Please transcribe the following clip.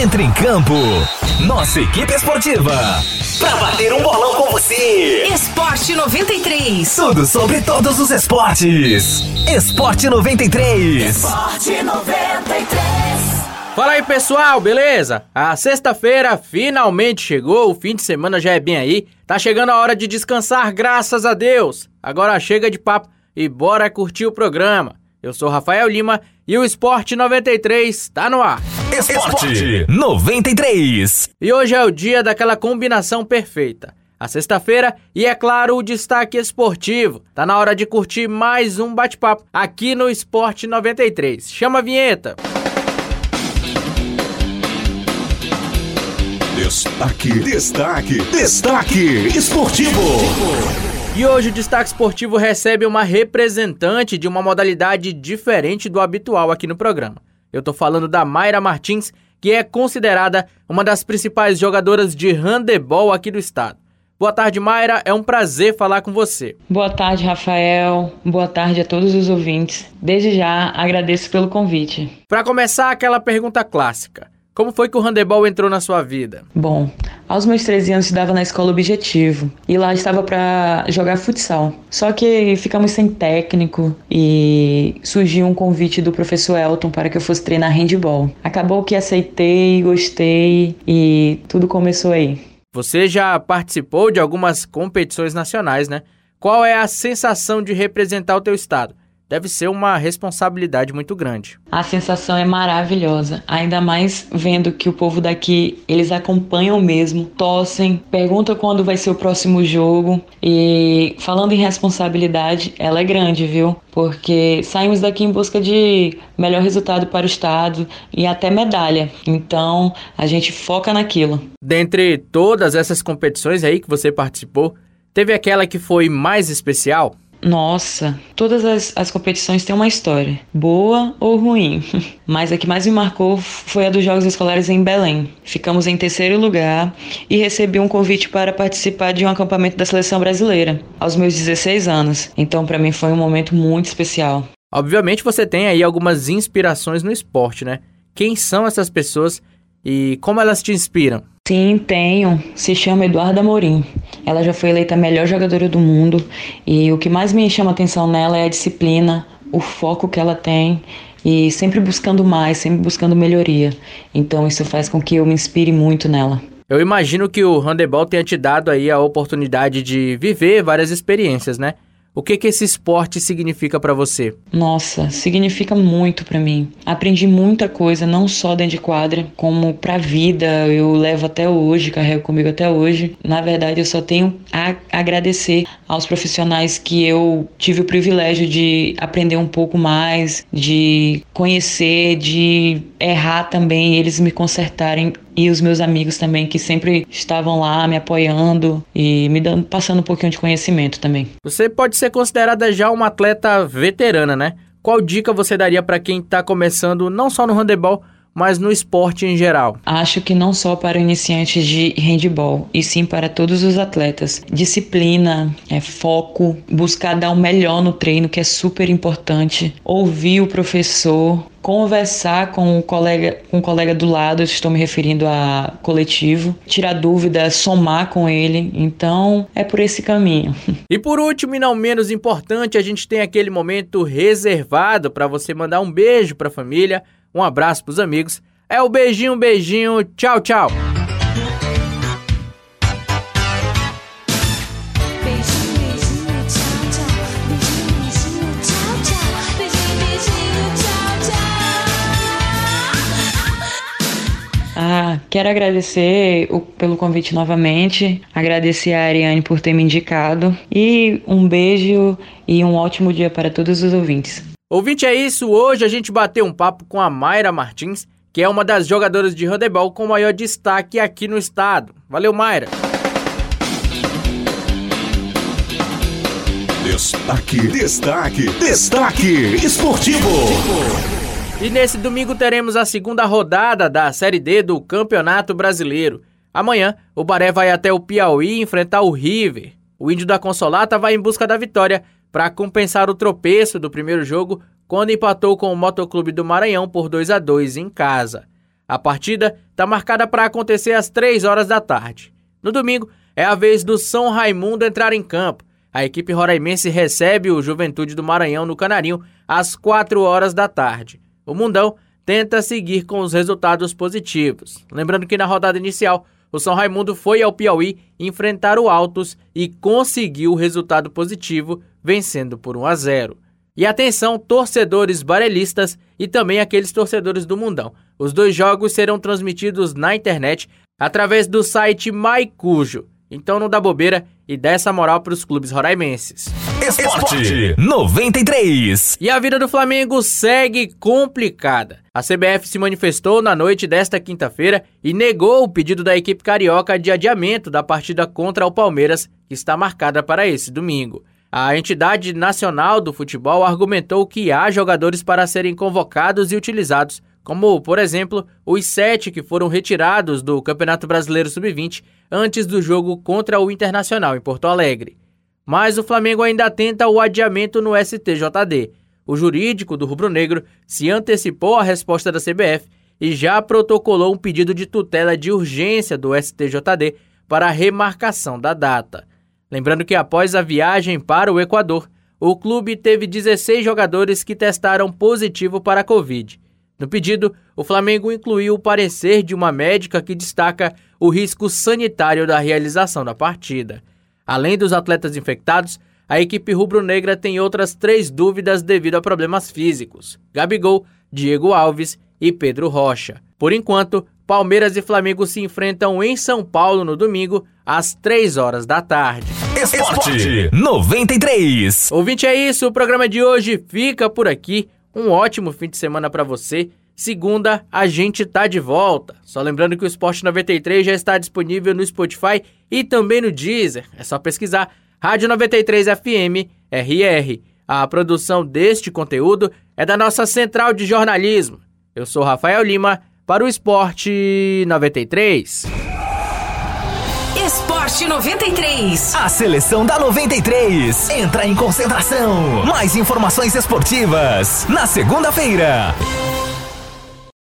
Entre em campo. Nossa equipe esportiva. Pra bater um bolão com você. Esporte 93. Tudo sobre todos os esportes. Esporte 93. Esporte 93. Fala aí pessoal, beleza? A sexta-feira finalmente chegou, o fim de semana já é bem aí. Tá chegando a hora de descansar, graças a Deus. Agora chega de papo e bora curtir o programa. Eu sou Rafael Lima e o Esporte 93 tá no ar. Esporte 93. E hoje é o dia daquela combinação perfeita. A sexta-feira e, é claro, o destaque esportivo. Tá na hora de curtir mais um bate-papo aqui no Esporte 93. Chama a vinheta. Destaque, destaque, destaque esportivo. E hoje o Destaque Esportivo recebe uma representante de uma modalidade diferente do habitual aqui no programa. Eu tô falando da Mayra Martins, que é considerada uma das principais jogadoras de handebol aqui do estado. Boa tarde, Mayra. É um prazer falar com você. Boa tarde, Rafael. Boa tarde a todos os ouvintes. Desde já agradeço pelo convite. Para começar, aquela pergunta clássica. Como foi que o handebol entrou na sua vida? Bom, aos meus 13 anos estava na escola Objetivo e lá estava para jogar futsal. Só que ficamos sem técnico e surgiu um convite do professor Elton para que eu fosse treinar handball. Acabou que aceitei, gostei e tudo começou aí. Você já participou de algumas competições nacionais, né? Qual é a sensação de representar o teu estado? Deve ser uma responsabilidade muito grande. A sensação é maravilhosa, ainda mais vendo que o povo daqui, eles acompanham mesmo, tossem, perguntam quando vai ser o próximo jogo e falando em responsabilidade, ela é grande, viu? Porque saímos daqui em busca de melhor resultado para o estado e até medalha. Então, a gente foca naquilo. Dentre todas essas competições aí que você participou, teve aquela que foi mais especial? Nossa, todas as, as competições têm uma história, boa ou ruim. Mas a que mais me marcou foi a dos Jogos Escolares em Belém. Ficamos em terceiro lugar e recebi um convite para participar de um acampamento da seleção brasileira, aos meus 16 anos. Então, para mim, foi um momento muito especial. Obviamente, você tem aí algumas inspirações no esporte, né? Quem são essas pessoas e como elas te inspiram? Sim, tenho. Se chama Eduarda Amorim. Ela já foi eleita a melhor jogadora do mundo e o que mais me chama atenção nela é a disciplina, o foco que ela tem e sempre buscando mais, sempre buscando melhoria. Então isso faz com que eu me inspire muito nela. Eu imagino que o handebol tenha te dado aí a oportunidade de viver várias experiências, né? O que que esse esporte significa para você? Nossa, significa muito para mim. Aprendi muita coisa, não só dentro de quadra, como pra vida. Eu levo até hoje, carrego comigo até hoje. Na verdade, eu só tenho a agradecer aos profissionais que eu tive o privilégio de aprender um pouco mais, de conhecer, de errar também, eles me consertarem e os meus amigos também que sempre estavam lá me apoiando e me dando, passando um pouquinho de conhecimento também. Você pode ser considerada já uma atleta veterana, né? Qual dica você daria para quem está começando não só no handebol, mas no esporte em geral? Acho que não só para iniciantes de handball, e sim para todos os atletas. Disciplina, é, foco, buscar dar o melhor no treino, que é super importante. Ouvir o professor, conversar com o colega, com o colega do lado, estou me referindo a coletivo, tirar dúvidas, somar com ele. Então, é por esse caminho. E por último, e não menos importante, a gente tem aquele momento reservado para você mandar um beijo para a família um abraço pros amigos. É o beijinho, beijinho. Tchau, tchau. Ah, quero agradecer o, pelo convite novamente, agradecer a Ariane por ter me indicado e um beijo e um ótimo dia para todos os ouvintes. Ouvinte, é isso. Hoje a gente bateu um papo com a Mayra Martins, que é uma das jogadoras de handebol com maior destaque aqui no estado. Valeu, Mayra! Destaque, destaque, destaque esportivo. E nesse domingo teremos a segunda rodada da Série D do Campeonato Brasileiro. Amanhã, o Baré vai até o Piauí enfrentar o River. O Índio da Consolata vai em busca da vitória para compensar o tropeço do primeiro jogo quando empatou com o Motoclube do Maranhão por 2 a 2 em casa. A partida está marcada para acontecer às 3 horas da tarde. No domingo, é a vez do São Raimundo entrar em campo. A equipe roraimense recebe o Juventude do Maranhão no Canarinho às 4 horas da tarde. O Mundão tenta seguir com os resultados positivos. Lembrando que na rodada inicial, o São Raimundo foi ao Piauí enfrentar o Altos e conseguiu o resultado positivo, vencendo por 1 a 0. E atenção, torcedores barelistas e também aqueles torcedores do Mundão. Os dois jogos serão transmitidos na internet através do site Maicujo. Então não dá bobeira e dá essa moral para os clubes roraimenses. Esporte 93. E a vida do Flamengo segue complicada. A CBF se manifestou na noite desta quinta-feira e negou o pedido da equipe carioca de adiamento da partida contra o Palmeiras, que está marcada para esse domingo. A entidade nacional do futebol argumentou que há jogadores para serem convocados e utilizados, como, por exemplo, os sete que foram retirados do Campeonato Brasileiro Sub-20 antes do jogo contra o Internacional em Porto Alegre. Mas o Flamengo ainda tenta o adiamento no STJD. O jurídico do rubro-negro se antecipou à resposta da CBF e já protocolou um pedido de tutela de urgência do STJD para a remarcação da data. Lembrando que após a viagem para o Equador, o clube teve 16 jogadores que testaram positivo para a Covid. No pedido, o Flamengo incluiu o parecer de uma médica que destaca o risco sanitário da realização da partida. Além dos atletas infectados, a equipe rubro-negra tem outras três dúvidas devido a problemas físicos: Gabigol, Diego Alves e Pedro Rocha. Por enquanto, Palmeiras e Flamengo se enfrentam em São Paulo no domingo, às 3 horas da tarde. Esporte 93. Ouvinte, é isso. O programa de hoje fica por aqui. Um ótimo fim de semana para você. Segunda, a gente tá de volta. Só lembrando que o Esporte 93 já está disponível no Spotify e também no Deezer. É só pesquisar Rádio 93 FM RR. A produção deste conteúdo é da nossa central de jornalismo. Eu sou Rafael Lima para o Esporte 93. Esporte 93. A seleção da 93 entra em concentração. Mais informações esportivas na segunda-feira.